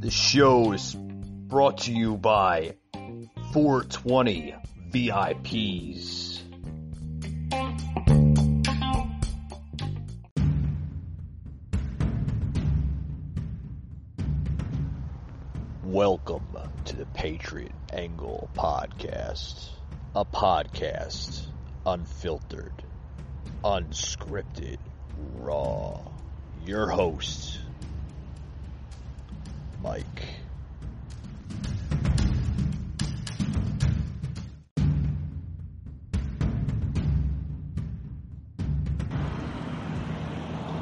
The show is brought to you by 420 VIPs. Welcome to the Patriot Angle Podcast, a podcast unfiltered, unscripted, raw. Your host, Mike.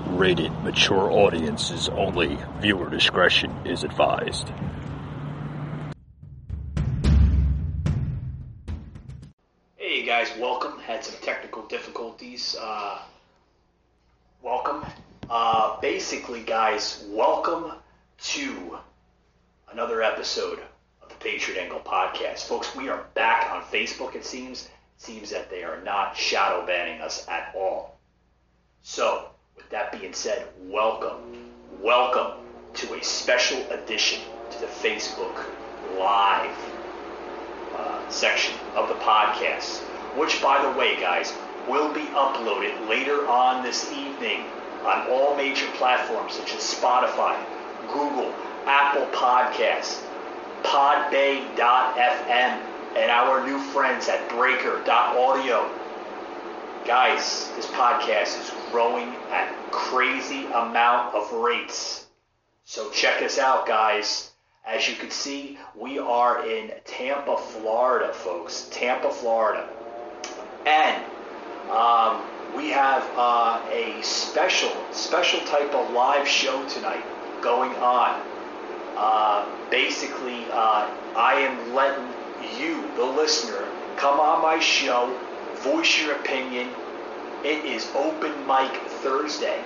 Rated mature audiences only. Viewer discretion is advised. Basically, guys, welcome to another episode of the Patriot Angle podcast. Folks, we are back on Facebook, it seems. It seems that they are not shadow banning us at all. So, with that being said, welcome, welcome to a special edition to the Facebook Live uh, section of the podcast, which, by the way, guys, will be uploaded later on this evening on all major platforms such as Spotify, Google, Apple Podcasts, Podbay.fm, and our new friends at Breaker.audio. Guys, this podcast is growing at crazy amount of rates. So check us out, guys. As you can see, we are in Tampa, Florida, folks. Tampa, Florida. And um, we have uh, a special, special type of live show tonight going on. Uh, basically, uh, I am letting you, the listener, come on my show, voice your opinion. It is Open Mic Thursday.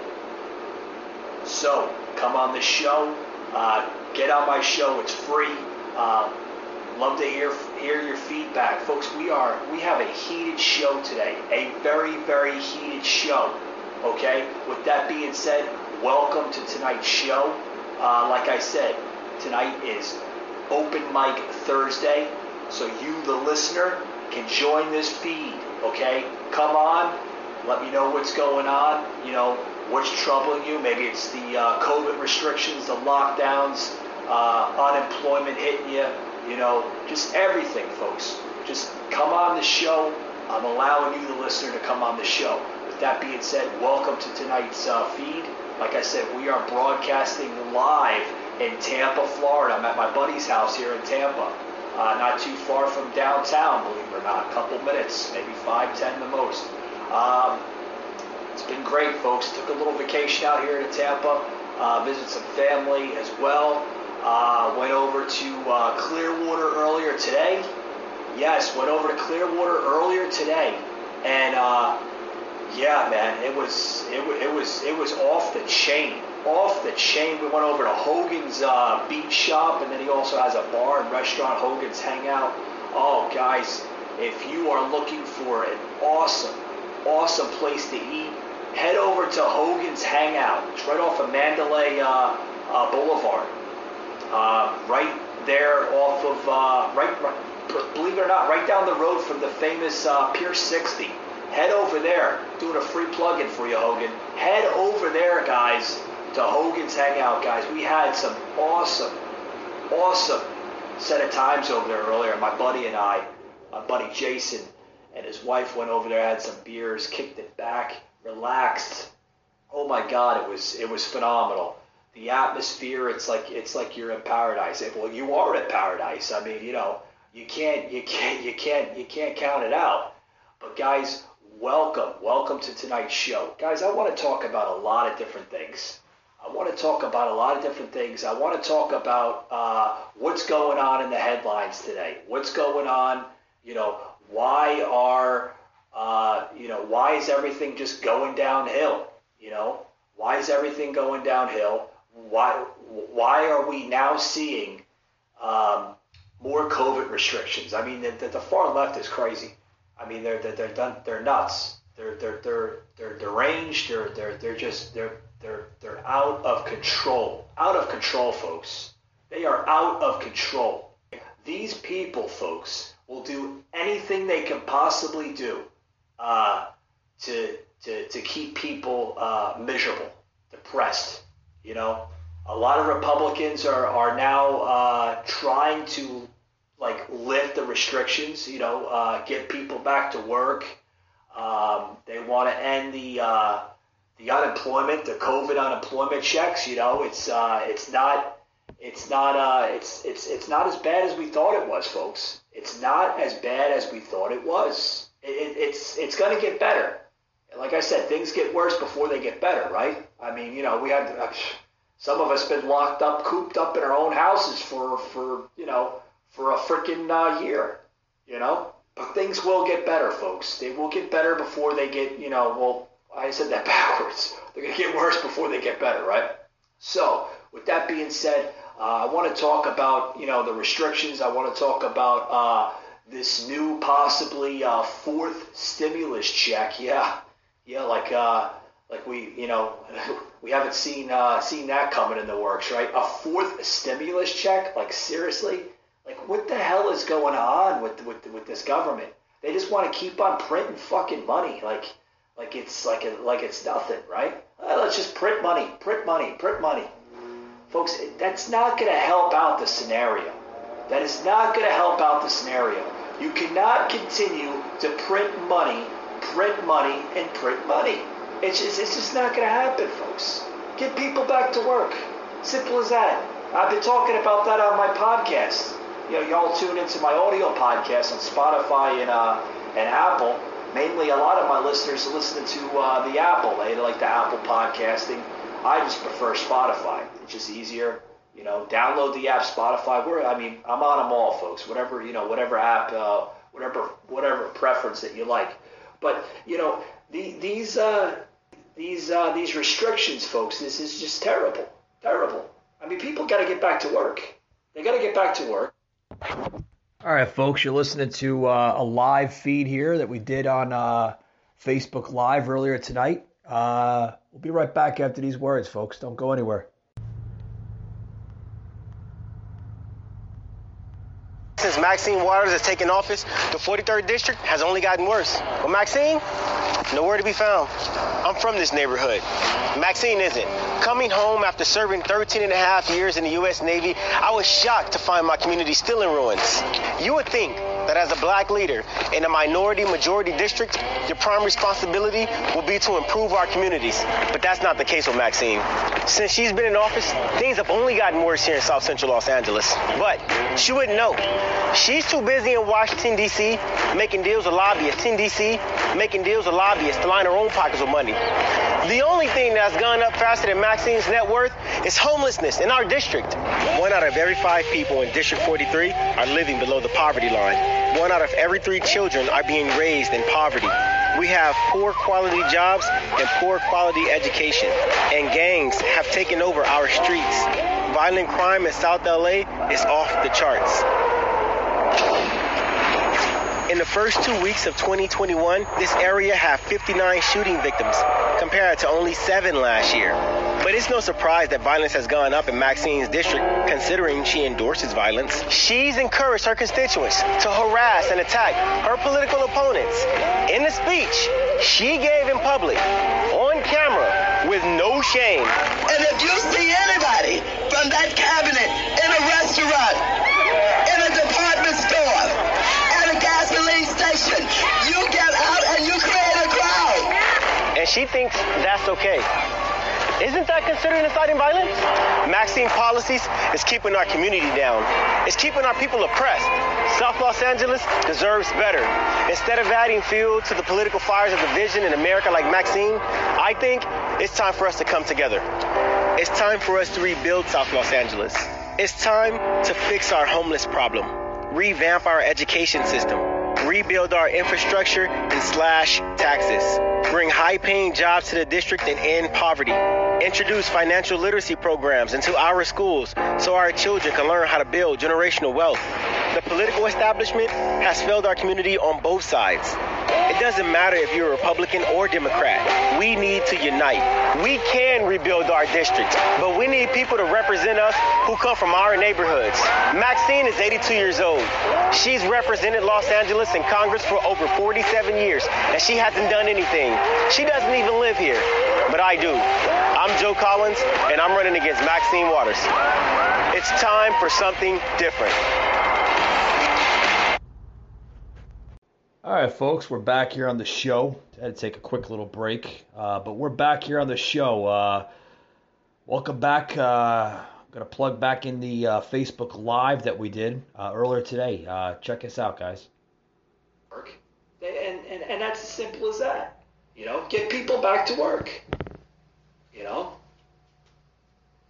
So, come on the show, uh, get on my show. It's free. Love to hear hear your feedback, folks. We are we have a heated show today, a very very heated show. Okay. With that being said, welcome to tonight's show. Uh, like I said, tonight is Open Mic Thursday, so you, the listener, can join this feed. Okay. Come on. Let me know what's going on. You know what's troubling you. Maybe it's the uh, COVID restrictions, the lockdowns, uh, unemployment hitting you. You know, just everything, folks. Just come on the show. I'm allowing you, the listener, to come on the show. With that being said, welcome to tonight's uh, feed. Like I said, we are broadcasting live in Tampa, Florida. I'm at my buddy's house here in Tampa. Uh, not too far from downtown, believe it or not. A couple minutes, maybe five, ten the most. Um, it's been great, folks. Took a little vacation out here to Tampa, uh, visit some family as well. Uh, went over to uh, Clearwater earlier today. Yes, went over to Clearwater earlier today, and uh, yeah, man, it was it, it was it was off the chain, off the chain. We went over to Hogan's uh, Beach Shop, and then he also has a bar and restaurant, Hogan's Hangout. Oh, guys, if you are looking for an awesome, awesome place to eat, head over to Hogan's Hangout. It's right off of Mandalay uh, uh, Boulevard uh, right there off of uh, right, right, believe it or not, right down the road from the famous uh, Pier 60. Head over there, doing a free plug-in for you, Hogan. Head over there, guys, to Hogan's Hangout, guys. We had some awesome, awesome set of times over there earlier. My buddy and I, my buddy Jason and his wife went over there, had some beers, kicked it back, relaxed. Oh my God, it was it was phenomenal the atmosphere it's like it's like you're in paradise. Well you are in paradise i mean you know you can't you can't you can't you can't count it out. But guys welcome welcome to tonight's show. Guys i want to talk about a lot of different things. I want to talk about a lot of different things. I want to talk about uh, what's going on in the headlines today. What's going on you know why are uh, you know why is everything just going downhill? You know why is everything going downhill why why are we now seeing um, more COVID restrictions? I mean, the, the, the far left is crazy. I mean, they're they're they're, done, they're nuts. they're they're they're they're deranged. They're they're they're just they're they're they're out of control. Out of control, folks. They are out of control. These people, folks, will do anything they can possibly do uh, to, to to keep people uh, miserable, depressed. You know, a lot of Republicans are are now uh, trying to like lift the restrictions. You know, uh, get people back to work. Um, they want to end the uh, the unemployment, the COVID unemployment checks. You know, it's uh, it's not it's not uh, it's it's it's not as bad as we thought it was, folks. It's not as bad as we thought it was. It, it, it's it's going to get better. Like I said, things get worse before they get better, right? I mean, you know, we had uh, some of us been locked up, cooped up in our own houses for for you know for a freaking uh, year, you know. But things will get better, folks. They will get better before they get, you know, well, I said that backwards. They're to get worse before they get better, right? So, with that being said, uh, I want to talk about, you know, the restrictions. I want to talk about uh, this new possibly uh, fourth stimulus check. Yeah, yeah, like uh, like we, you know, we haven't seen uh, seen that coming in the works, right? A fourth stimulus check? Like seriously? Like, what the hell is going on with with with this government? They just want to keep on printing fucking money, like like it's like a, like it's nothing, right? Uh, let's just print money, print money, print money, folks. That's not going to help out the scenario. That is not going to help out the scenario. You cannot continue to print money, print money, and print money. It's just, it's just not going to happen, folks. Get people back to work. Simple as that. I've been talking about that on my podcast you know, y'all tune into my audio podcast on Spotify and uh, and Apple. Mainly, a lot of my listeners are listening to uh, the Apple. They like the Apple podcasting. I just prefer Spotify. It's just easier. You know, download the app Spotify. Where I mean, I'm on them all, folks. Whatever you know, whatever app, uh, whatever whatever preference that you like. But you know, the, these uh, these uh, these restrictions, folks. This is just terrible, terrible. I mean, people got to get back to work. They got to get back to work. All right, folks, you're listening to uh, a live feed here that we did on uh, Facebook Live earlier tonight. Uh, we'll be right back after these words, folks. Don't go anywhere. Maxine Waters has taken office, the 43rd district has only gotten worse. But Maxine, nowhere to be found. I'm from this neighborhood. Maxine isn't. Coming home after serving 13 and a half years in the U.S. Navy, I was shocked to find my community still in ruins. You would think that as a black leader in a minority majority district, your prime responsibility will be to improve our communities. But that's not the case with Maxine. Since she's been in office, things have only gotten worse here in South Central Los Angeles. But she wouldn't know. She's too busy in Washington, D.C., making deals with lobbyists in D.C., making deals with lobbyists to line her own pockets with money. The only thing that's gone up faster than Maxine's net worth is homelessness in our district. One out of every five people in District 43 are living below the poverty line. One out of every three children are being raised in poverty. We have poor quality jobs and poor quality education, and gangs have taken over our streets. Violent crime in South LA is off the charts. In the first two weeks of 2021, this area had 59 shooting victims, compared to only seven last year. But it's no surprise that violence has gone up in Maxine's district, considering she endorses violence. She's encouraged her constituents to harass and attack her political opponents. In the speech she gave in public, on camera, with no shame. And if you see anybody from that cabinet in a restaurant, you get out and you create a crowd. And she thinks that's okay. Isn't that considered inciting violence? Maxine policies is keeping our community down. It's keeping our people oppressed. South Los Angeles deserves better. Instead of adding fuel to the political fires of division in America like Maxine, I think it's time for us to come together. It's time for us to rebuild South Los Angeles. It's time to fix our homeless problem, revamp our education system, rebuild our infrastructure and slash taxes, bring high paying jobs to the district and end poverty, introduce financial literacy programs into our schools so our children can learn how to build generational wealth. The political establishment has failed our community on both sides. It doesn't matter if you're a Republican or Democrat. We need to unite. We can rebuild our districts, but we need people to represent us who come from our neighborhoods. Maxine is 82 years old. She's represented Los Angeles in Congress for over 47 years, and she hasn't done anything. She doesn't even live here, but I do. I'm Joe Collins, and I'm running against Maxine Waters. It's time for something different. All right, folks, we're back here on the show. I had to take a quick little break, uh, but we're back here on the show. Uh, welcome back. Uh, I'm gonna plug back in the uh, Facebook Live that we did uh, earlier today. Uh, check us out, guys. Work. And, and, and that's as simple as that. You know, get people back to work. You know?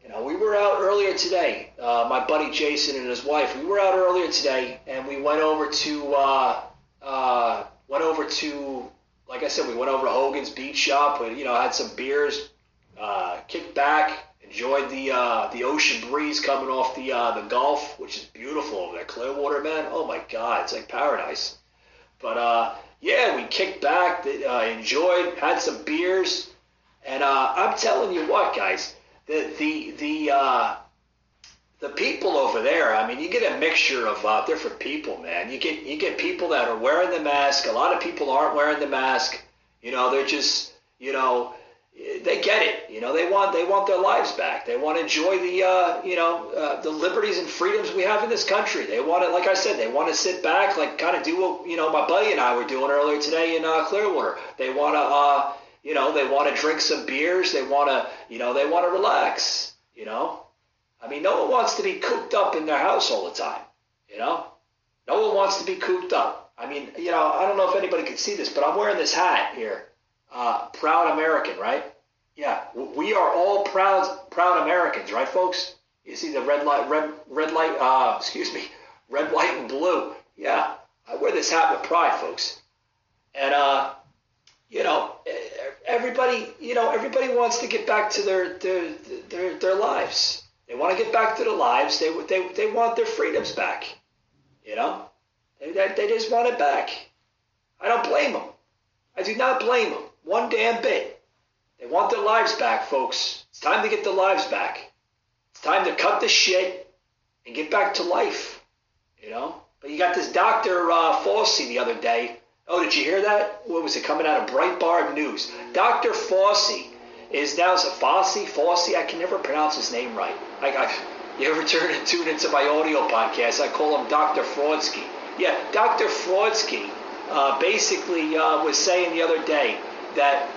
You know, we were out earlier today. Uh, my buddy Jason and his wife. We were out earlier today, and we went over to uh, uh, went over to, like I said, we went over to Hogan's Beach Shop. We, you know, had some beers, uh, kicked back, enjoyed the uh, the ocean breeze coming off the uh, the Gulf, which is beautiful over there. Clearwater, man. Oh my God, it's like paradise. But uh, yeah, we kicked back, enjoyed, had some beers, and uh, I'm telling you what, guys, the the the uh, the people over there, I mean, you get a mixture of uh, different people, man. You get you get people that are wearing the mask. A lot of people aren't wearing the mask. You know, they're just, you know, they get it. You know, they want they want their lives back. They want to enjoy the, uh, you know, uh, the liberties and freedoms we have in this country. They want to, like I said, they want to sit back, like kind of do what you know my buddy and I were doing earlier today in uh, Clearwater. They want to, uh, you know, they want to drink some beers. They want to, you know, they want to relax. You know, I mean, no one wants to be cooped up in their house all the time. You know, no one wants to be cooped up. I mean, you know, I don't know if anybody can see this, but I'm wearing this hat here. Uh, proud American, right? Yeah, we are all proud, proud Americans, right, folks? You see the red light, red, red light. Uh, excuse me, red, white, and blue. Yeah, I wear this hat with pride, folks. And uh, you know, everybody, you know, everybody wants to get back to their their their, their lives. They want to get back to their lives. They, they, they want their freedoms back. You know? They, they just want it back. I don't blame them. I do not blame them. One damn bit. They want their lives back, folks. It's time to get their lives back. It's time to cut the shit and get back to life. You know? But you got this Dr. Uh, Fauci the other day. Oh, did you hear that? What was it coming out of Breitbart News? Dr. Fauci is now Fossey, Fossey. I can never pronounce his name right. I, I, you ever turn and tune into my audio podcast? I call him Dr. Fraudsky. Yeah, Dr. Fraudsky uh, basically uh, was saying the other day that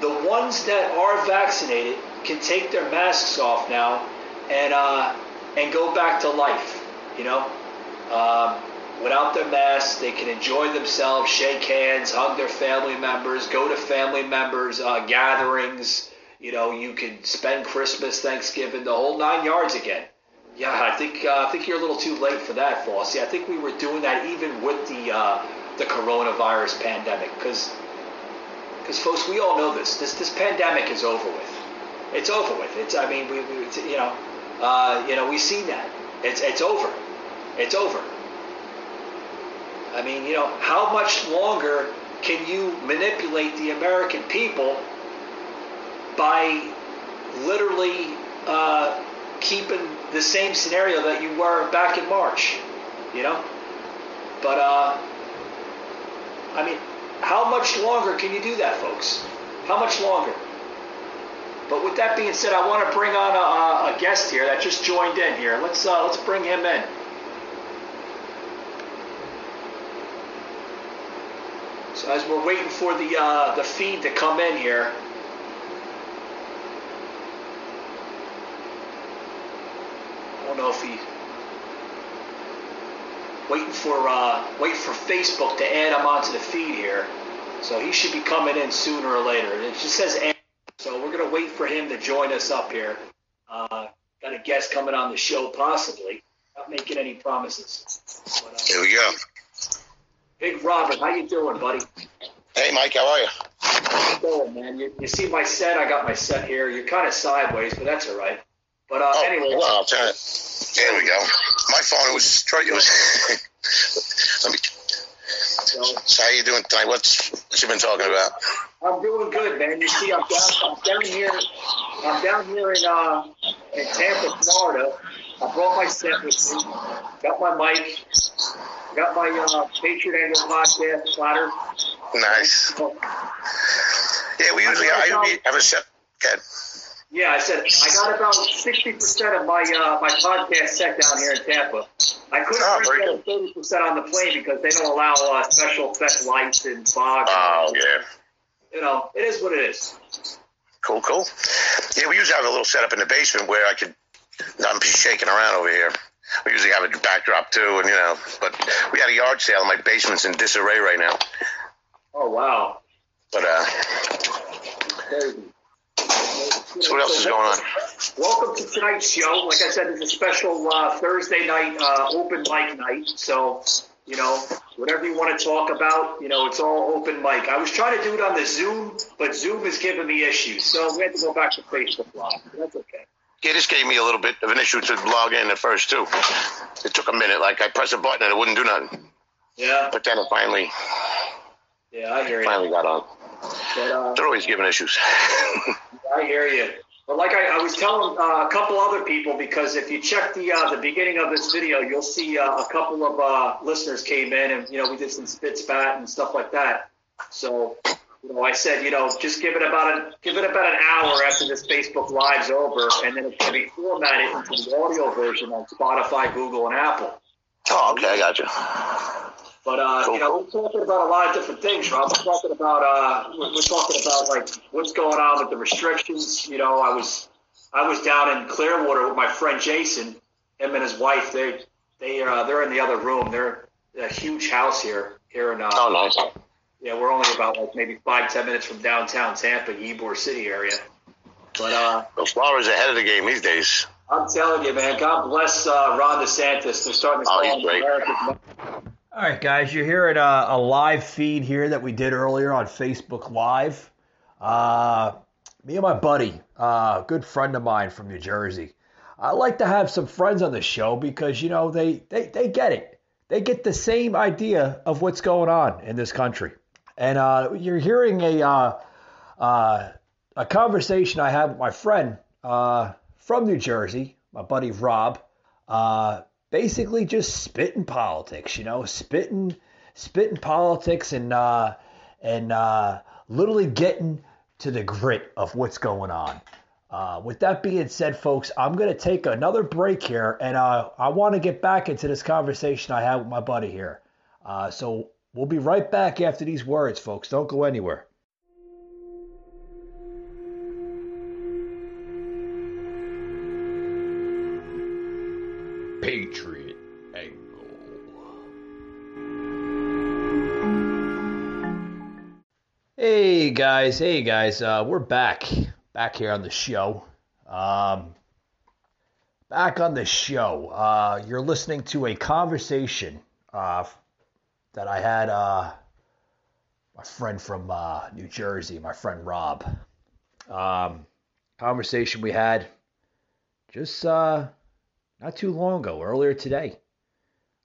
the ones that are vaccinated can take their masks off now and uh, and go back to life. You know, um, without their masks, they can enjoy themselves, shake hands, hug their family members, go to family members' uh, gatherings. You know, you can spend Christmas, Thanksgiving, the whole nine yards again. Yeah, I think uh, I think you're a little too late for that, Flossie. I think we were doing that even with the uh, the coronavirus pandemic, because because folks, we all know this. This this pandemic is over with. It's over with. It's I mean we, we you know uh, you know we seen that. It's it's over. It's over. I mean, you know, how much longer can you manipulate the American people by literally uh, keeping the same scenario that you were back in March? You know? But, uh, I mean, how much longer can you do that, folks? How much longer? But with that being said, I want to bring on a, a guest here that just joined in here. Let's uh, let's bring him in. So as we're waiting for the uh, the feed to come in here, I don't know if he waiting for uh, for Facebook to add him onto the feed here. So he should be coming in sooner or later. It just says so we're gonna wait for him to join us up here. Uh, got a guest coming on the show possibly. Not making any promises. But, uh, here we go. Big Robert, how you doing, buddy? Hey, Mike, how are you? How you doing, man? You, you see my set? I got my set here. You're kind of sideways, but that's all right. But uh, oh, anyway, well, I'll turn it. There we go. My phone was. It was. let me. So So how you doing tonight? What's what you been talking about? I'm doing good, man. You see, I'm down, I'm down here. I'm down here in uh, in Tampa, Florida. I brought my set with me. Got my mic. Got my uh, Patriot Angle podcast platter. Nice. Yeah, we usually I usually have a set. Good. Yeah, I said I got about sixty percent of my uh, my podcast set down here in Tampa. I couldn't Oh, bring that thirty percent on the plane because they don't allow uh, special effect lights and fog. Oh yeah. You know, it is what it is. Cool, cool. Yeah, we usually have a little setup in the basement where I could not be shaking around over here. We usually have a backdrop too, and you know, but we had a yard sale, and my basement's in disarray right now. Oh wow. But uh, so what else is going on? Welcome to tonight's show. Like I said, it's a special uh, Thursday night uh, open mic night. So, you know, whatever you want to talk about, you know, it's all open mic. I was trying to do it on the Zoom, but Zoom is giving me issues. So we had to go back to Facebook Live. That's okay. Yeah, this gave me a little bit of an issue to log in at first too. It took a minute. Like I pressed a button and it wouldn't do nothing, Yeah, but then it finally yeah, I hear you. finally got on. But, uh, They're always giving issues. I hear you. But like I, I was telling uh, a couple other people, because if you check the uh, the beginning of this video, you'll see uh, a couple of uh, listeners came in, and you know we did some spit spat and stuff like that. So you know, I said, you know, just give it about a give it about an hour after this Facebook Live's over, and then it's going to be formatted into the audio version on Spotify, Google, and Apple. oh, okay, I got you. But uh, you know, we're talking about a lot of different things, Rob. We're talking about uh, we're, we're talking about like what's going on with the restrictions. You know, I was I was down in Clearwater with my friend Jason. Him and his wife. They they uh, they're in the other room. They're a huge house here here in uh, Oh, nice. Yeah. We're only about like maybe five ten minutes from downtown Tampa, Ybor City area. But uh, Well, Florida's ahead of the game these days. I'm telling you, man. God bless uh, Ron DeSantis. They're starting to Oh, call he's him great. America's All right, guys, you're hearing a, a live feed here that we did earlier on Facebook Live. Uh, me and my buddy, uh, a good friend of mine from New Jersey. I like to have some friends on the show because you know they, they, they get it. They get the same idea of what's going on in this country. And uh, you're hearing a uh, uh, a conversation I had with my friend uh, from New Jersey, my buddy Rob. Uh, basically, just spitting politics. You know, spitting spitting politics and uh, and literally getting to the grit of what's going on. Uh, with that being said, folks, I'm going to take another break here, and uh, I want to get back into this conversation I had with my buddy here. Uh, so we'll be right back after these words, folks. Don't go anywhere. Patriot Angle. Hey guys, hey guys, uh, we're back, back here on the show. Um, back on the show. Uh, you're listening to a conversation uh, that I had uh, my friend from uh, New Jersey, my friend Rob. Um, conversation we had just uh, not too long ago, earlier today.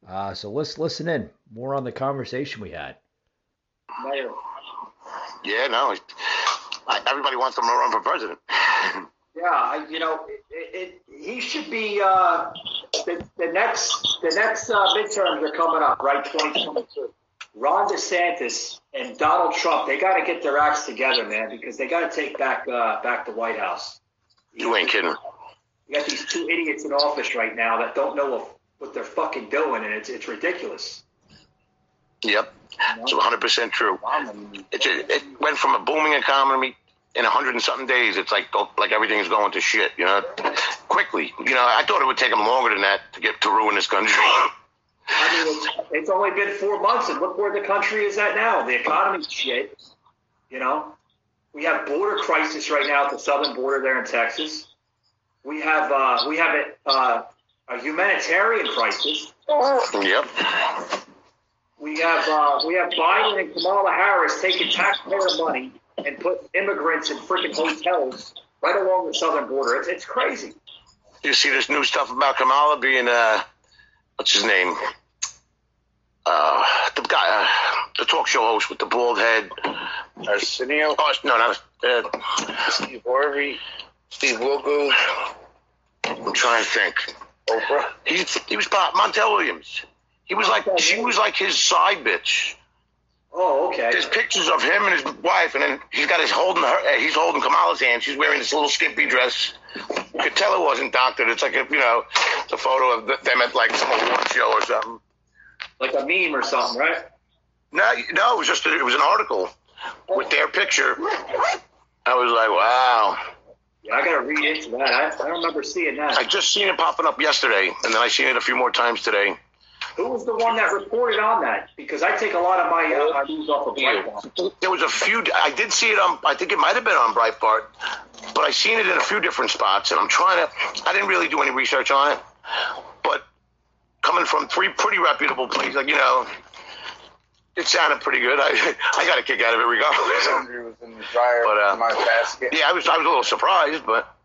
Uh, so let's listen in more on the conversation we had. Yeah, no. I, everybody wants him to run for president. Yeah, I, you know, it, it, he should be uh, the, the next the next uh, midterms are coming up, right? 2022. Ron DeSantis and Donald Trump, they got to get their acts together, man, because they got to take back uh, back the White House. you ain't kidding. You got these two idiots in office right now that don't know what, they're fucking doing, and it's it's ridiculous. Yep. It's 100% true. Um, It, it went from a booming economy in a hundred and something days. It's like like everything's going to shit, you know, quickly. You know, I thought it would take them longer than that to get to ruin this country. I mean, it's, it's only been four months, and look where the country is at now. The economy's shit. You know, we have border crisis right now at the southern border there in Texas. We have uh, we have a, uh, a humanitarian crisis. yep. We have uh, we have Biden and Kamala Harris taking taxpayer money and put immigrants in freaking hotels right along the southern border. It's, it's crazy. You see this new stuff about Kamala being uh, what's his name? uh, the guy, uh, the talk show host with the bald head. Arsenio, Oh, no, not uh, Steve Harvey, Steve Wilkos, I'm trying to think. Oprah. He he was Bob Montel Williams. He was like she was like his side bitch. Oh, okay. There's pictures of him and his wife, and then he's got his holding her. uh, He's holding Kamala's hand. She's wearing this little skimpy dress. You could tell it wasn't doctored. It's like a you know, it's a photo of them at like some award show or something. Like a meme or something, right? No, no, it was just a, it was an article with their picture. I was like, wow. Yeah, I gotta read into that. I, I don't remember seeing that. I just seen it popping up yesterday, and then I seen it a few more times today. Who was the one that reported on that? Because I take a lot of my, uh, my news off of Breitbart. There was a few. I did see it on. I think it might have been on Breitbart, but I seen it in a few different spots, and I'm trying to. I didn't really do any research on it, but coming from three pretty reputable places, like you know, it sounded pretty good. I I got a kick out of it regardless. Laundry was in the dryer But, uh, in my basket. Yeah, I was I was a little surprised, but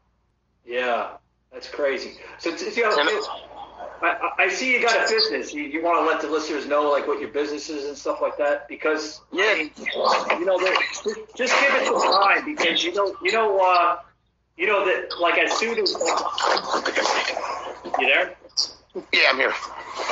Yeah, that's crazy. So, t- you know, And- it- I, I- see you got a business. You, you want to let the listeners know like what your business is and stuff like that because Yeah. You know, just, just give it some time because you know, you know, uh, you know that like as soon as you there. yeah, I'm here.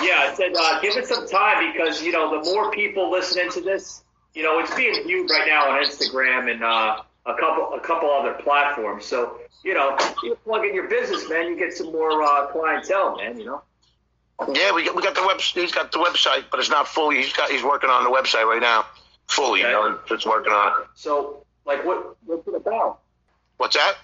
Yeah, I said uh, give it some time because you know the more people listening to this, you know it's being viewed right now on Instagram and uh, a couple a couple other platforms. So you know, you plug in your business, man, you get some more uh, clientele, man. You know. Yeah, we got we got the web. He's got the website, but it's not fully. He's got he's working on the website right now, fully. You know, it's working on it. So like, what what's it about? What's that?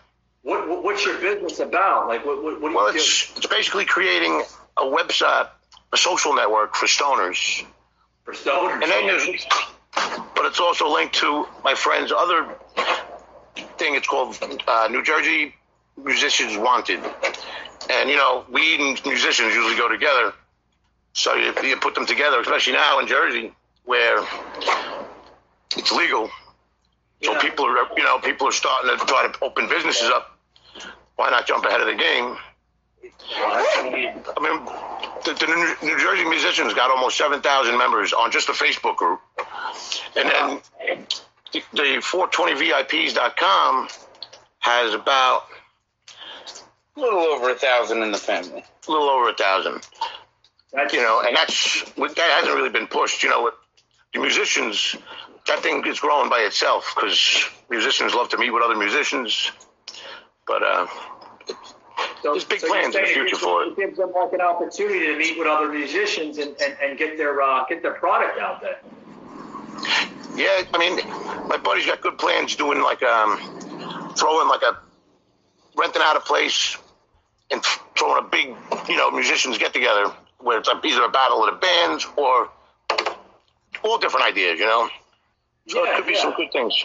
What, what what's your business about? Like, what what, what do Well, you it's it's basically creating a website, a social network for stoners, for stoners? and then there's, but it's also linked to my friend's other thing. It's called uh, New Jersey Musicians Wanted, and you know, weed and musicians usually go together. So you, you put them together, especially now in Jersey where it's legal. So Yeah. people are, you know, people are starting to try to open businesses up. Why not jump ahead of the game? I mean, the, the New- Jersey musicians got almost 7,000 members on just the Facebook group. And then the, the 420VIPs.com has about A little over a thousand in the family. a little over a thousand, That's, you know, and that's that hasn't really been pushed. You know, with the musicians, that thing is growing by itself because musicians love to meet with other musicians. But uh, so, there's big so plans in the future for it. gives them like an opportunity to meet with other musicians and, and, and get their uh, get their product out there. Yeah, I mean, my buddy's got good plans doing like um, throwing like a renting out a place and th- throwing a big, you know, musicians get together where it's either a battle of the bands or all different ideas, you know. So Yeah, it could be yeah. some good things.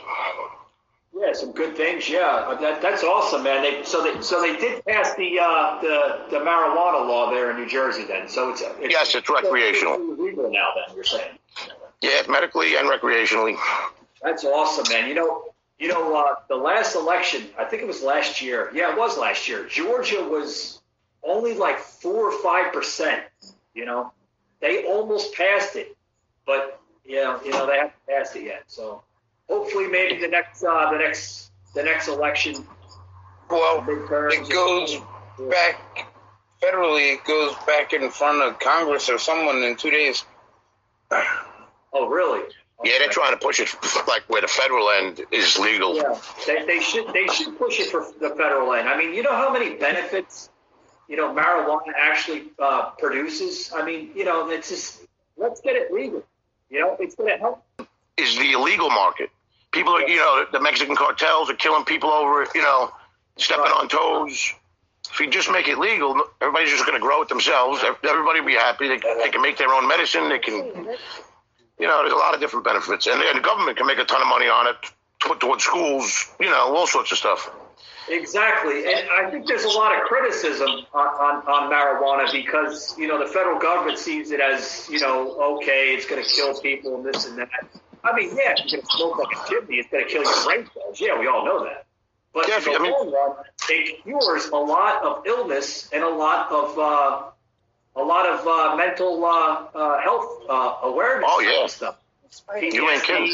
Yeah, some good things. Yeah, that, that's awesome, man. They so they so they did pass the uh, the the marijuana law there in New Jersey. Then, so it's, it's Yes, it's recreational. Legal now. Then you're saying Yeah, medically and recreationally. that's awesome, man. You know, you know, uh, the last election, I think it was last year. Yeah, it was last year. Georgia was only like four or five percent. You know, they almost passed it, but know, you know, they haven't passed it yet. So hopefully, maybe the next uh, the next the next election. Well, it goes back federally. It goes back in front of Congress or someone in two days. Oh, really? Yeah, they're trying to push it like where the federal end is legal. Yeah, they, they should they should push it for the federal end. I mean, you know how many benefits you know marijuana actually uh, produces. I mean, you know, it's just let's get it legal. You know, it's going to help. is the illegal market. People are, you know, the Mexican cartels are killing people over it, you know, stepping Right. on toes. If you just make it legal, everybody's just going to grow it themselves. Everybody will be happy. They, they can make their own medicine. They can, you know, there's a lot of different benefits. And, and the government can make a ton of money on it, put towards schools, you know, all sorts of stuff. Exactly, and I think there's a lot of criticism on, on, on marijuana because you know the federal government sees it as you know okay, it's going to kill people and this and that. I mean, yeah, if you're going smoke like a chimney, it's going to kill your brain cells. Yeah, we all know that. But Yeah, in the I mean- long run, it cures a lot of illness and a lot of uh, a lot of uh, mental uh, uh, health uh, awareness Oh, yeah. stuff. You ain't kidding.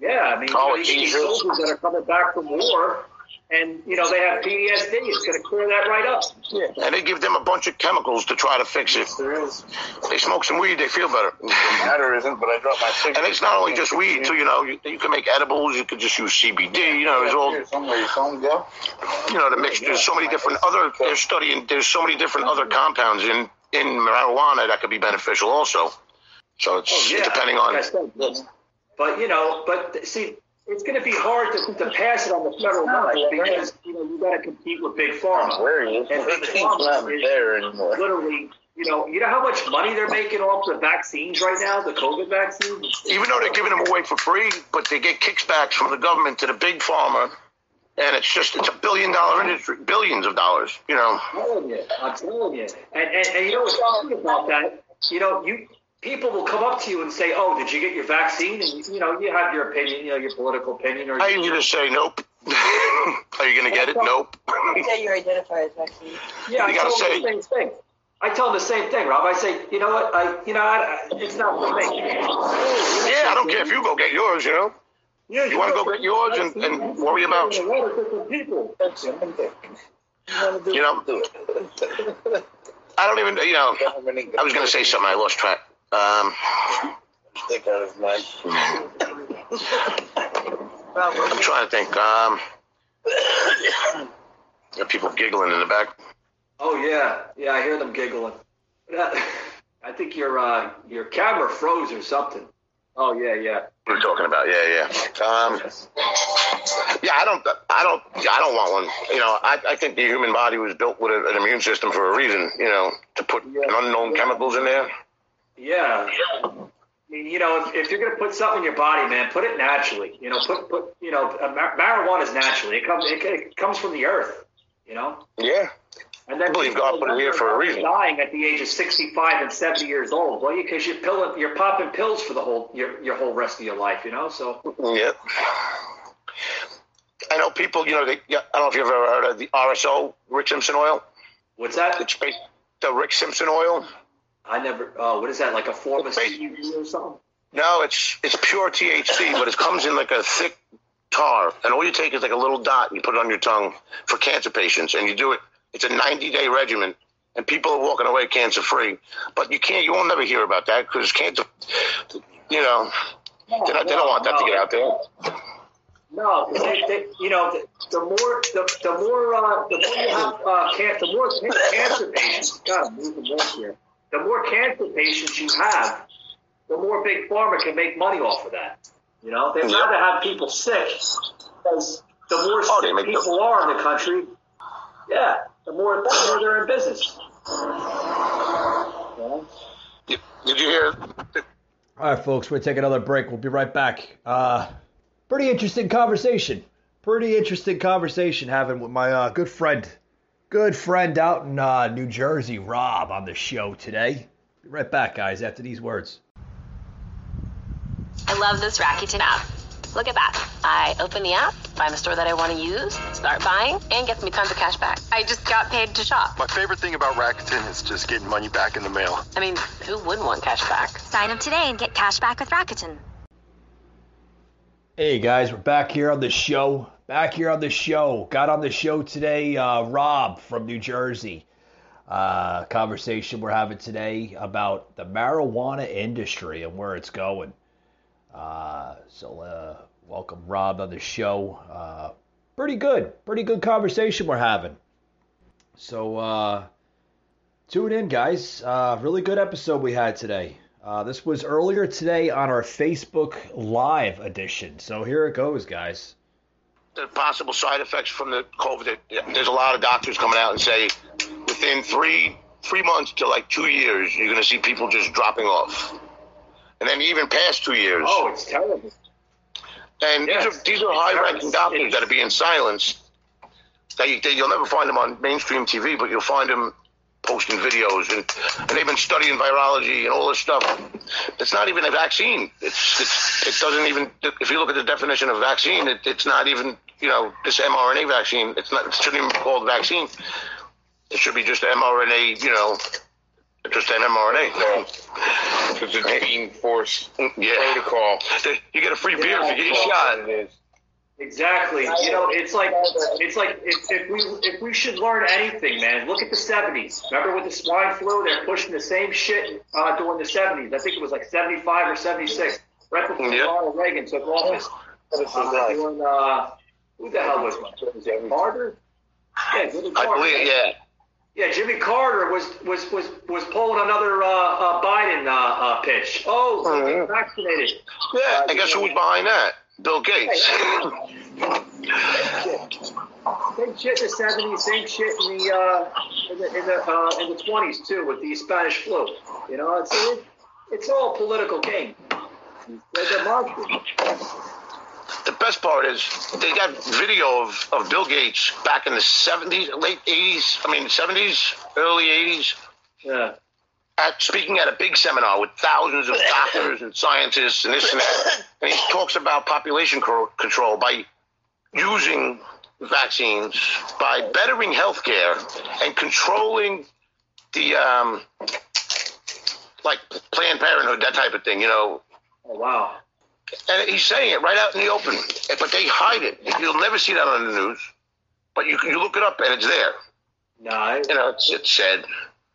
Yeah, I mean, Oh, you know, these soldiers that are coming back from war, and you know they have PTSD. It's going to clear that right up. Yeah. And they give them a bunch of chemicals to try to fix it. There is. They smoke some weed, they feel better. Matter isn't, but I dropped my cigarette. And it's not only just weed, too. You know, you, you can make edibles. You could just use CBD. You know, there's all Here, somebody, some go. you know the mix. There's so many different other. They're studying. There's so many different other compounds in in marijuana that could be beneficial also. So it's Oh, yeah, depending on. like I but- But you know, but see, it's going to be hard to, to pass it on the federal level because you know you got to compete with big pharma. Where he is? And big He's pharma not is there anymore. literally, you know, you know how much money they're making off the vaccines right now, the COVID vaccines. Even though they're giving them away for free, but they get kickbacks from the government to the big pharma, and it's just it's a billion dollar industry, billions of dollars. You know. I'm telling you, I'm telling you. And, and, and you know what's funny about that? You know, you people will come up to you and say, "Oh, did you get your vaccine?" And you know, you have your opinion, you know, your political opinion, or I usually just say nope. Are you gonna get it? Nope. say you identify as vaccine. yeah, I you gotta tell them say- the same thing. I tell them the same thing, Rob. I say, you know what? I, you know, I, I- it's not for me. Yeah, I don't care if you go get yours. You know. Yeah, You want to go get yours and, and worry about. A lot of different people. You know. I don't even. You know. I was gonna say something. I lost track. Um. Out his mind. I'm trying to think. Um, people giggling in the back. Oh yeah, yeah, I hear them giggling. I think your uh, your camera froze or something. Oh yeah, yeah. We're talking about, yeah, yeah. Um, yeah, I don't, I don't, I don't want one. You know, I, I think the human body was built with a, an immune system for a reason. You know, to put unknown chemicals in there. Yeah. I mean, you know, if, if you're gonna put something in your body, man, put it naturally. You know, put put you know, uh, mar- marijuana is naturally. It comes it, it comes from the earth. You know, Yeah. and then I believe God put it here for a reason. Dying at the age of 65 and 70 years old. Well, because you're pilling, you're popping pills for the whole your your whole rest of your life. You know, so Yep. I know people. You know, they, yeah, I don't know if you've ever heard of the RSO, Rick Simpson oil. what's that? It's based, the Rick Simpson oil. I never. Oh, what is that? Like a form of CBD or something? No, it's it's pure THC, but it comes in like a thick tar, and all you take is like a little dot and you put it on your tongue for cancer patients, and you do it. It's a 90 day regimen, and people are walking away cancer free. But you can't, you won't never hear about that because cancer, you know, they don't, they don't want that to get out there. No, they, they, you know, the, the more the, the more uh, the more you have uh, can, the more cancer patients. God, I'm here. The more cancer patients you have, the more big pharma can make money off of that. You know, they'd Yeah. rather have people sick because the more Oh, sick make people are in the country, yeah, the more the more they're in business. You know? Did did you hear? All right, folks, we're gonna take another break. We'll be right back. Uh, pretty interesting conversation. Pretty interesting conversation having with my uh, good friend, good friend out in uh, New Jersey, Rob, on the show today. Be right back, guys. After these words. I love this Rakuten app. Look at that. I open the app, find the store that I want to use, start buying, and gets me tons of cash back. I just got paid to shop. My favorite thing about Rakuten is just getting money back in the mail. I mean, who wouldn't want cash back? Sign up today and get cash back with Rakuten. Hey guys, we're back here on the show. Back here on the show. Got on the show today, uh, Rob from New Jersey. Uh, conversation we're having today about the marijuana industry and where it's going. Uh, so, uh, welcome Rob on the show. Uh, pretty good, pretty good conversation we're having. So, uh, tune in, guys. Really good episode we had today. This was earlier today on our Facebook Live edition. So here it goes, guys. The possible side effects from the COVID. There's a lot of doctors coming out and say within three three months to like two years, you're going to see people just dropping off, and then even past two years. Oh, it's terrible. and yes. these are these are high-ranking doctors that are being silenced. That you, that you'll never find them on mainstream TV, but you'll find them posting videos, and, and they've been studying virology and all this stuff. It's not even a vaccine. It's, it's it doesn't even. If you look at the definition of vaccine, it, it's not even you know this mRNA vaccine. It's not. It shouldn't even be called vaccine. It should be just mRNA. You know, Just an mRNA. It's a gene force Yeah. protocol. You get a free beer if you get your Yeah. shot. It is. Exactly. You know, it's like it's like if, if we if we should learn anything, man, look at the '70s. Remember with the swine flu, they're pushing the same shit uh, during the '70s. I think it was like '75 or '76, right before Yep. Ronald Reagan took office. Uh, doing, uh, who the hell was one? Carter? Yeah, Jimmy I Carter. believe, yeah. Yeah, Jimmy Carter was was was was pulling another uh, uh, Biden uh, uh, pitch. Oh, Mhm. vaccinated. Yeah, I guess who was behind that? Bill Gates. Same shit in the seventies, same shit in the uh, in the in the uh, in the twenties too with the Spanish flu. You know, it's it's all political game. They're democracy. The best part is they got video of, of Bill Gates back in the 70s, late 80s, I mean 70s, early 80s, Yeah. at, speaking at a big seminar with thousands of doctors and scientists and this and that. And he talks about population control by using vaccines, by bettering healthcare and controlling the, um, like Planned Parenthood, that type of thing, you know, Oh wow. And he's saying it right out in the open, but they hide it. You'll never see that on the news, but you you look it up and it's there. No. You know, it's it's said.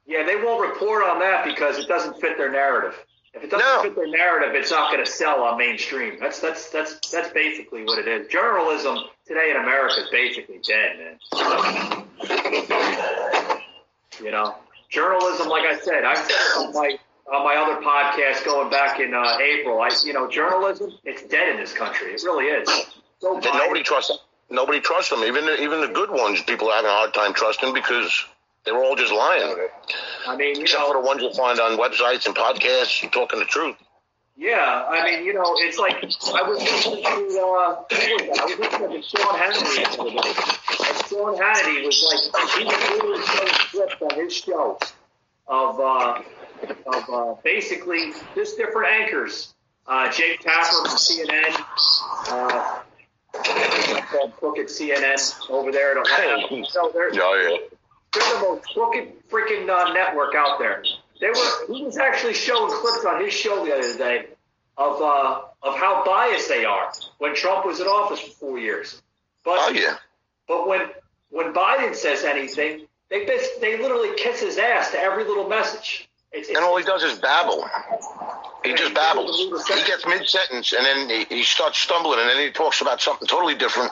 Yeah, they won't report on that because it doesn't fit their narrative. If it doesn't No. fit their narrative, it's not going to sell on mainstream. That's that's that's that's basically what it is. Journalism today in America is basically dead, man. You know, journalism, like I said, I said it on my other podcast going back in uh, April. I, you know, journalism, it's dead in this country. It really is. So nobody trusts them. nobody trusts them. Even the, even the good ones, people are having a hard time trusting because they're all just lying. I mean, you Except know, for the ones you find on websites and podcasts you're talking the truth. Yeah, I mean, you know, it's like I was listening to uh, who was that? I was listening to Sean Hannity the other day, and Sean Hannity was like he was literally showing clips on his show of uh, of uh, basically just different anchors. Uh, Jake Tapper from CNN, uh, called Crooked CNN over there at Atlanta. So they're, Yeah, yeah. they're the most crooked freaking uh, network out there. They were. He was actually showing clips on his show the other day of uh, of how biased they are when Trump was in office for four years. But Oh yeah. but when when Biden says anything, they they literally kiss his ass to every little message. And all he does is babble. He just babbles. He gets mid sentence and then he, he starts stumbling and then he talks about something totally different.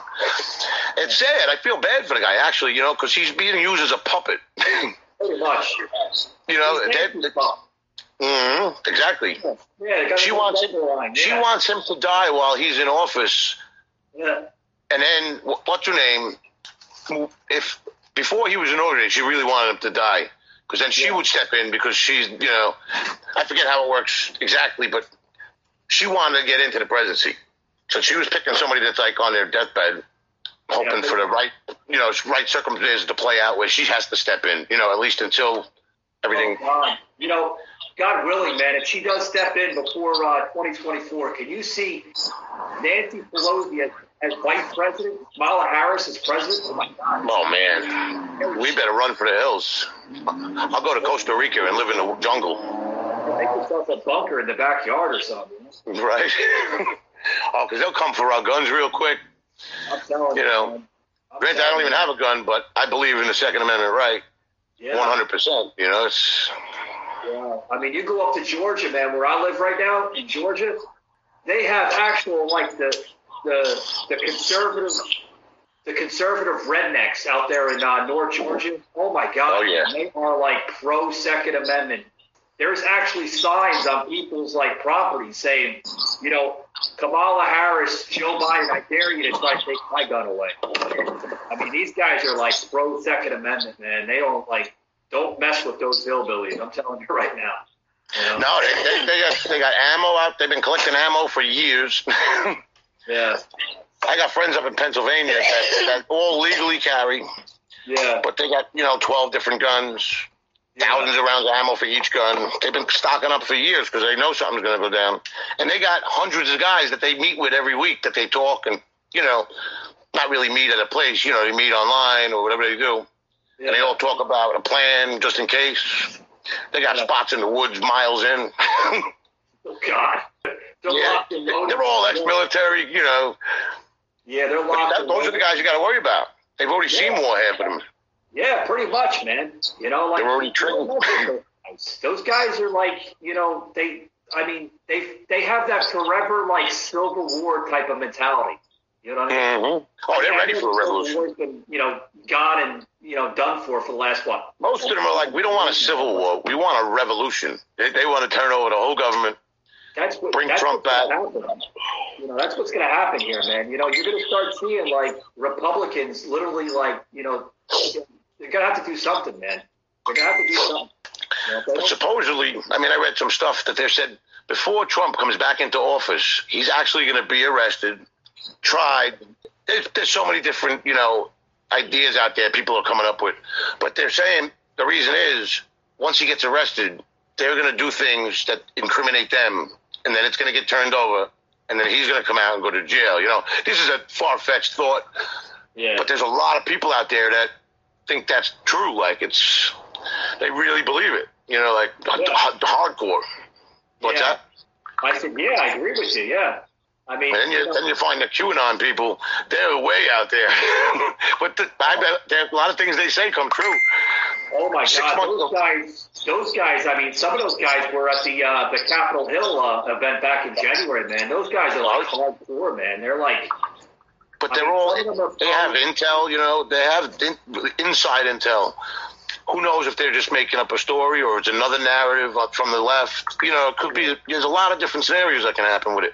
It's sad. I feel bad for the guy actually, you know, because he's being used as a puppet. pretty much. you know, He's that, Nancy's mom. hmm exactly. Yeah, She wants the line. she wants him to die while he's in office, Yeah. and then what's her name? If before he was inaugurated, she really wanted him to die, because then she would step in because she's you know, I forget how it works exactly, but she wanted to get into the presidency, so she was picking somebody that's like on their deathbed, hoping for the right you know right circumstances to play out where she has to step in, you know, at least until everything. Oh, God. You know, God willing, man, if she does step in before uh, 2024, can you see Nancy Pelosi as, as vice president, Kamala Harris as president? Oh, my God. Oh man, we better run for the hills. I'll go to Costa Rica and live in the jungle. Make yourself a bunker in the backyard or something. Right? oh, because they'll come for our guns real quick. I'm telling You you. know. Granted, I don't even have a gun, but I believe in the Second Amendment right, Yeah. one hundred percent. You know, it's Yeah. I mean, you go up to Georgia, man, where I live right now in Georgia, they have actual like the the the conservative the conservative rednecks out there in uh, North Georgia. Oh my God! Oh, yeah. they are like pro Second Amendment. There's actually signs on people's like property saying, you know, Kamala Harris, Joe Biden, I dare you to try to take my gun away. I mean, these guys are like pro Second Amendment, man. They don't like don't mess with those hillbillies. I'm telling you right now. You know? no, they, they, they got they got ammo out. They've been collecting ammo for years. Yeah. I got friends up in Pennsylvania that, that all legally carry, Yeah. but they got you know twelve different guns, thousands of rounds of ammo for each gun. They've been stocking up for years because they know something's going to go down, and they got hundreds of guys that they meet with every week that they talk and you know, not really meet at a place. You know, they meet online or whatever they do, and they all talk about a plan just in case. They got spots in the woods miles in. oh God. They're yeah, locked and loaded. they're all ex-military. You know, Yeah, they're locked. that, those are the guys you got to worry about. They've already seen Yeah. war, half of them. Yeah, pretty much, man. You know, like They're already trained. Those guys are like, you know, they. I mean, they they have that forever like Civil War type of mentality. You know what I mean? hmm Oh, they're ready for a revolution. Been, you know, gone and you know done for for the last what? Most of them are like, we don't want a civil war. We want a revolution. They, they want to turn over the whole government. That's what. Bring that's Trump happen. You know, that's what's going to happen here, man. You know, you're going to start seeing like Republicans literally like, you know, they're going to have to do something, man. They're going to have to do something. You know, But supposedly, I mean, I read some stuff that they said before Trump comes back into office, he's actually going to be arrested, tried. There's, there's so many different, you know, ideas out there people are coming up with. But they're saying the reason is once he gets arrested, they're going to do things that incriminate them, and then it's going to get turned over, and then he's going to come out and go to jail. You know, this is a far fetched thought, yeah. but there's a lot of people out there that think that's true. Like it's, they really believe it. You know, like h- h- hardcore. What's Yeah. that? I said, yeah, I agree with you. Yeah. I mean, And then you, you know, then you find the QAnon people, they're way out there. but the, I bet there, a lot of things they say come true. oh my six God, those ago- guys, those guys. I mean, some of those guys were at the uh, the Capitol Hill uh, event back in January, man. Those guys are like hardcore, man. They're like, But I they're mean, all, some of them are they have intel, you know, they have in, inside intel. Who knows if they're just making up a story or it's another narrative up from the left? You know, it could be, there's a lot of different scenarios that can happen with it.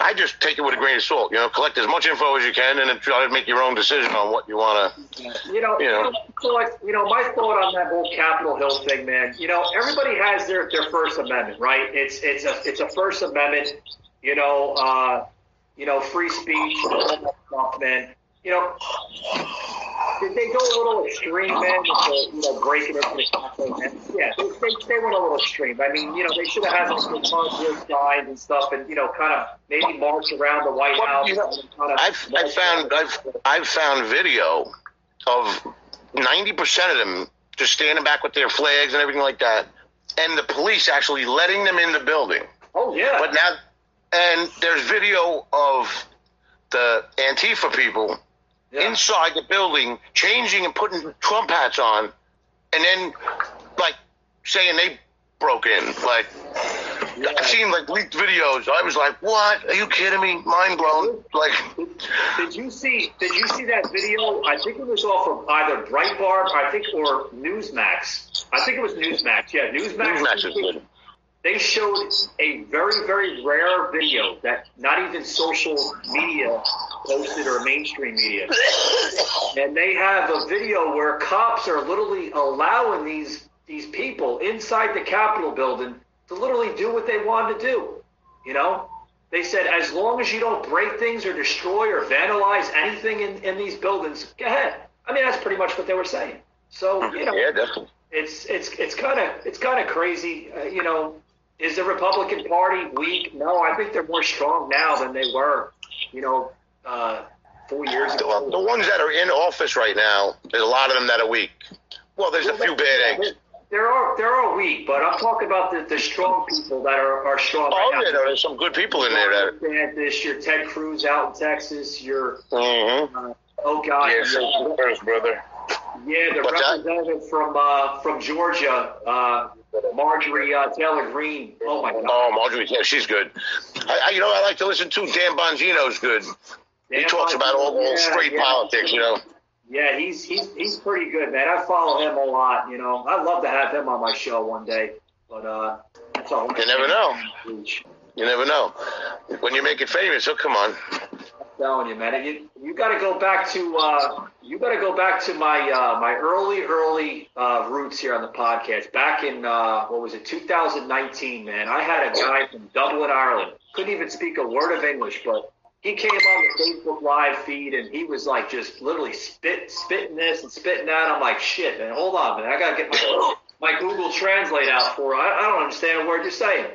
I just take it with a grain of salt, you know, collect as much info as you can and then try to make your own decision on what you want to. You know, You know. so like, you know, my thought on that whole Capitol Hill thing, man. You know, everybody has their, their First Amendment, right? It's it's a it's a First Amendment. You know, uh, you know, free speech, all that stuff, man. You know, did they go a little extreme, man? With the, you know, breaking into the Capitol, man? Yeah, they, they, they went a little extreme. I mean, you know, they should have had some positive signs and stuff, and you know, kind of maybe march around the White Well, House. you know, and kind of I've, I've found I've I've found video of ninety percent of them just standing back with their flags and everything like that, and the police actually letting them in the building. Oh yeah. But now, and there's video of the Antifa people inside the building changing and putting Trump hats on, and then like saying they broke in. Like I've seen like leaked videos. I was like, "What? Are you kidding me? Mind blown!" Like, Did you see? Did you see that video? I think it was off of either Breitbart, I think, or Newsmax. I think it was Newsmax. Yeah, Newsmax. Newsmax is good. They showed a very, very rare video that not even social media posted or mainstream media. And they have a video where cops are literally allowing these these people inside the Capitol building to literally do what they want to do. You know, they said as long as you don't break things or destroy or vandalize anything in, in these buildings, go ahead. I mean, that's pretty much what they were saying. So you know, yeah, definitely. it's it's it's kind of it's kind of crazy. Uh, you know, is the Republican Party weak? No, I think they're more strong now than they were. You know, uh, four years ago. The, the ones that are in office right now, there's a lot of them that are weak. Well, there's a few bad eggs. There are there are weak, but I'm talking about the, the strong people that are, are strong. Oh right yeah, now. there's some good people in there that. DeSantis, your Ted Cruz out in Texas, your Mm-hmm. uh, oh god, Yes, your- first brother. Yeah, the What's that? representative from uh, from Georgia, uh, Marjorie uh, Taylor Greene. Oh my god, Oh, Marjorie, yeah, she's good. I, I, you know, I like to listen to Dan Bongino's good. He Dan talks about all, all straight yeah. politics, you know. Yeah, he's he's he's pretty good, man. I follow him a lot. You know, I'd love to have him on my show one day, but uh, that's all. You never know. You never know. When you make it famous, oh come on. Telling you, man. You you got to go back to uh, you got to go back to my uh, my early early uh, roots here on the podcast. Back in uh, what was it, 2019, man. I had a guy from Dublin, Ireland. Couldn't even speak a word of English, but he came on the Facebook live feed and he was like just literally spit spitting this and spitting that. I'm like, shit, man. Hold on, man. I gotta get my my Google Translate out for. I, I don't understand a word you're saying.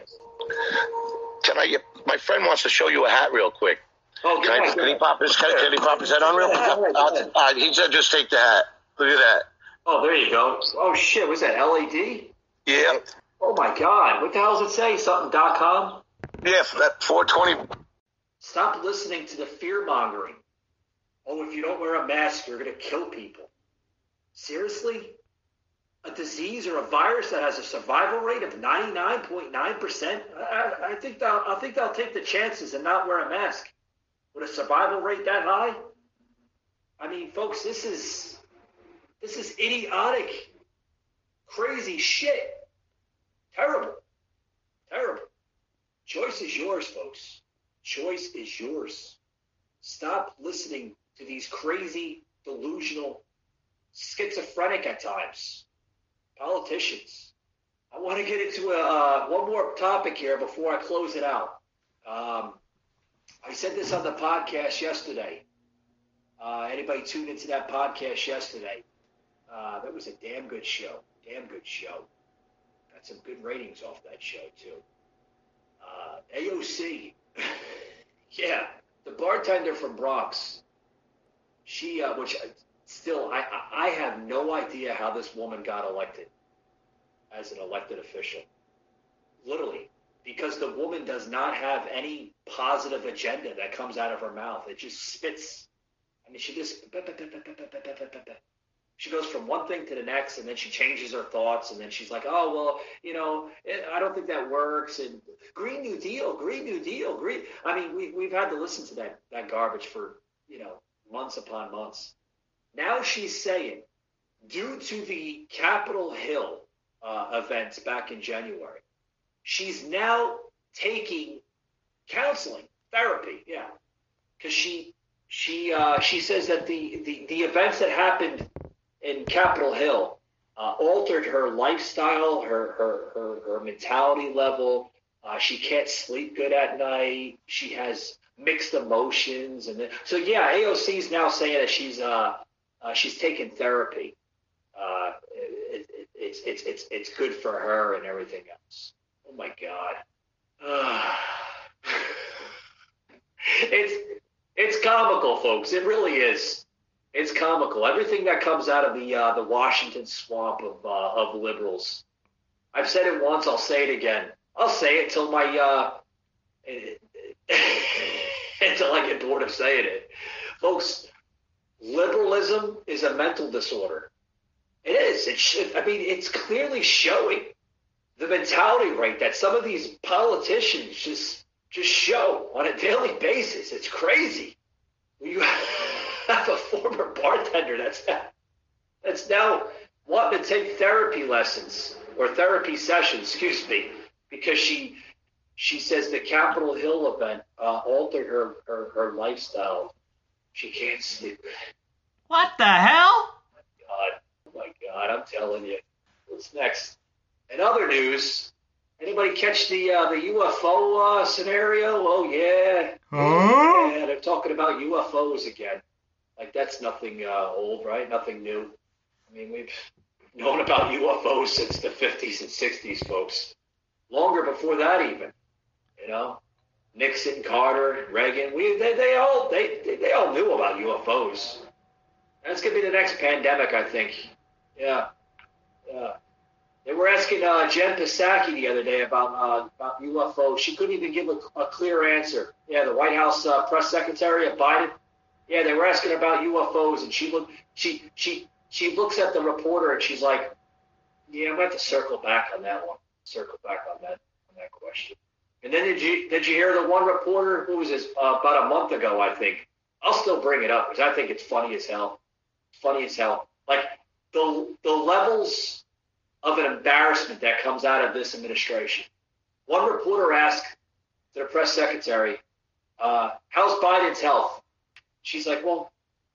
Can I my friend wants to show you a hat real quick. Oh, Can, I, can he pop his can, can he pop his head on real quick? Yeah. Uh, he said just take the hat. Look at that. Oh, there you go. Oh shit, was that LED? Yeah. Oh my God! What the hell does it say? Something.com? Yeah, that 420. Stop listening to the fear mongering. Oh, if you don't wear a mask, you're going to kill people. Seriously? A disease or a virus that has a survival rate of 99.9%? I, I think they'll, I think they'll take the chances and not wear a mask. With a survival rate that high? I mean, folks, this is this is idiotic, crazy shit. Terrible. Terrible. Choice is yours, folks. Choice is yours. Stop listening to these crazy, delusional, schizophrenic at times politicians. I want to get into a, uh, one more topic here before I close it out. Um, I said this on the podcast yesterday. Uh, anybody tuned into that podcast yesterday? Uh, that was a damn good show. Damn good show. Got some good ratings off that show too. Uh, AOC, yeah, the bartender from Bronx. She, uh, which still, I, I have no idea how this woman got elected as an elected official. Literally, because the woman does not have any positive agenda that comes out of her mouth. It just spits. I mean, she just she goes from one thing to the next, and then she changes her thoughts, and then she's like, "Oh well, you know, I don't think that works." And Green New Deal, Green New Deal, Green. I mean, we we've had to listen to that that garbage for you know months upon months. Now she's saying, due to the Capitol Hill uh, events back in January, she's now taking counseling, therapy, yeah, because she she uh, she says that the, the the events that happened in Capitol Hill uh, altered her lifestyle, her her her, her mentality level. Uh, she can't sleep good at night. She has mixed emotions, and then, so yeah, AOC is now saying that she's uh, uh she's taking therapy. Uh, it, it, it's it's it's it's good for her and everything else. Oh my god. it's it's comical, folks. It really is. It's comical. Everything that comes out of the uh, the Washington swamp of uh, of liberals. I've said it once. I'll say it again. I'll say it till my uh, until I get bored of saying it, folks. Liberalism is a mental disorder. It is. It should. I mean, it's clearly showing the mentality rate that some of these politicians just just show on a daily basis. It's crazy. You have a former bartender that's that's now wanting to take therapy lessons or therapy sessions, excuse me, because she she says the Capitol Hill event uh, altered her, her her lifestyle. She can't sleep. What the hell? God, oh my God, I'm telling you. What's next? Other news, anybody catch the uh, the UFO uh, scenario? Oh yeah. Huh? Yeah, they're talking about UFOs again. Like that's nothing uh, old, right? Nothing new. I mean, we've known about UFOs since the 50s and 60s, folks. Longer before that, even. You know, Nixon, Carter, Reagan. We they, they all they, they they all knew about UFOs. That's gonna be the next pandemic, I think. Yeah, yeah. They were asking uh, Jen Psaki the other day about uh, about UFOs. She couldn't even give a, a clear answer. Yeah, the White House uh, press secretary of Biden. Yeah, they were asking about UFOs, and she looked. She she she looks at the reporter and she's like, "Yeah, I'm going to circle back on that one. Circle back on that on that question." And then did you did you hear the one reporter who was this uh, about a month ago? I think I'll still bring it up because I think it's funny as hell. Funny as hell. Like the the levels of an embarrassment that comes out of this administration. One reporter asked the press secretary, uh, "How's Biden's health?" She's like, "Well,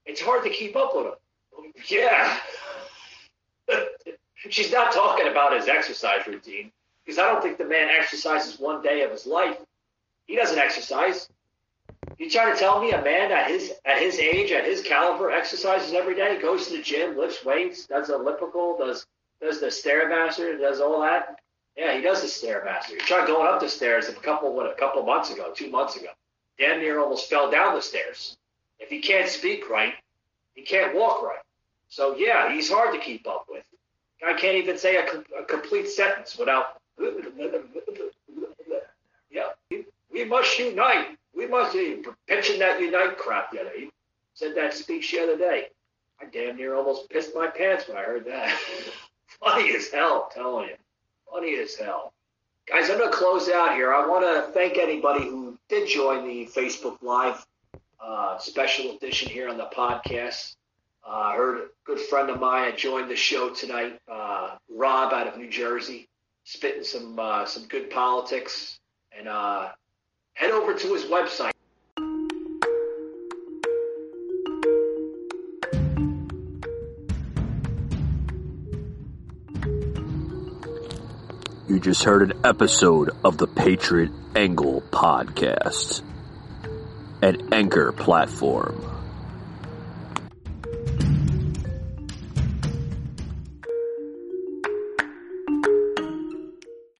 it's hard to keep up with him." Yeah. She's not talking about his exercise routine because I don't think the man exercises one day of his life. He doesn't exercise. You trying to tell me a man at his at his age, at his caliber, exercises every day, goes to the gym, lifts weights, does elliptical, does does the stairmaster, does all that. Yeah, he does the stairmaster. He tried going up the stairs a couple what a couple months ago, two months ago. Damn near almost fell down the stairs. If he can't speak right, he can't walk right. So yeah, he's hard to keep up with. Guy can't even say a, a complete sentence without. Yeah, we, must unite. We must pitching that unite crap the other. He said that speech the other day. I damn near almost pissed my pants when I heard that. Funny as hell, I'm telling you. Funny as hell. Guys, I'm going to close out here. I want to thank anybody who did join the Facebook Live uh, special edition here on the podcast. Uh, I heard a good friend of mine joined the show tonight, uh, Rob out of New Jersey, spitting some uh, some good politics. And uh, head over to his website. You just heard an episode of the Patriot Angle podcast, an anchor platform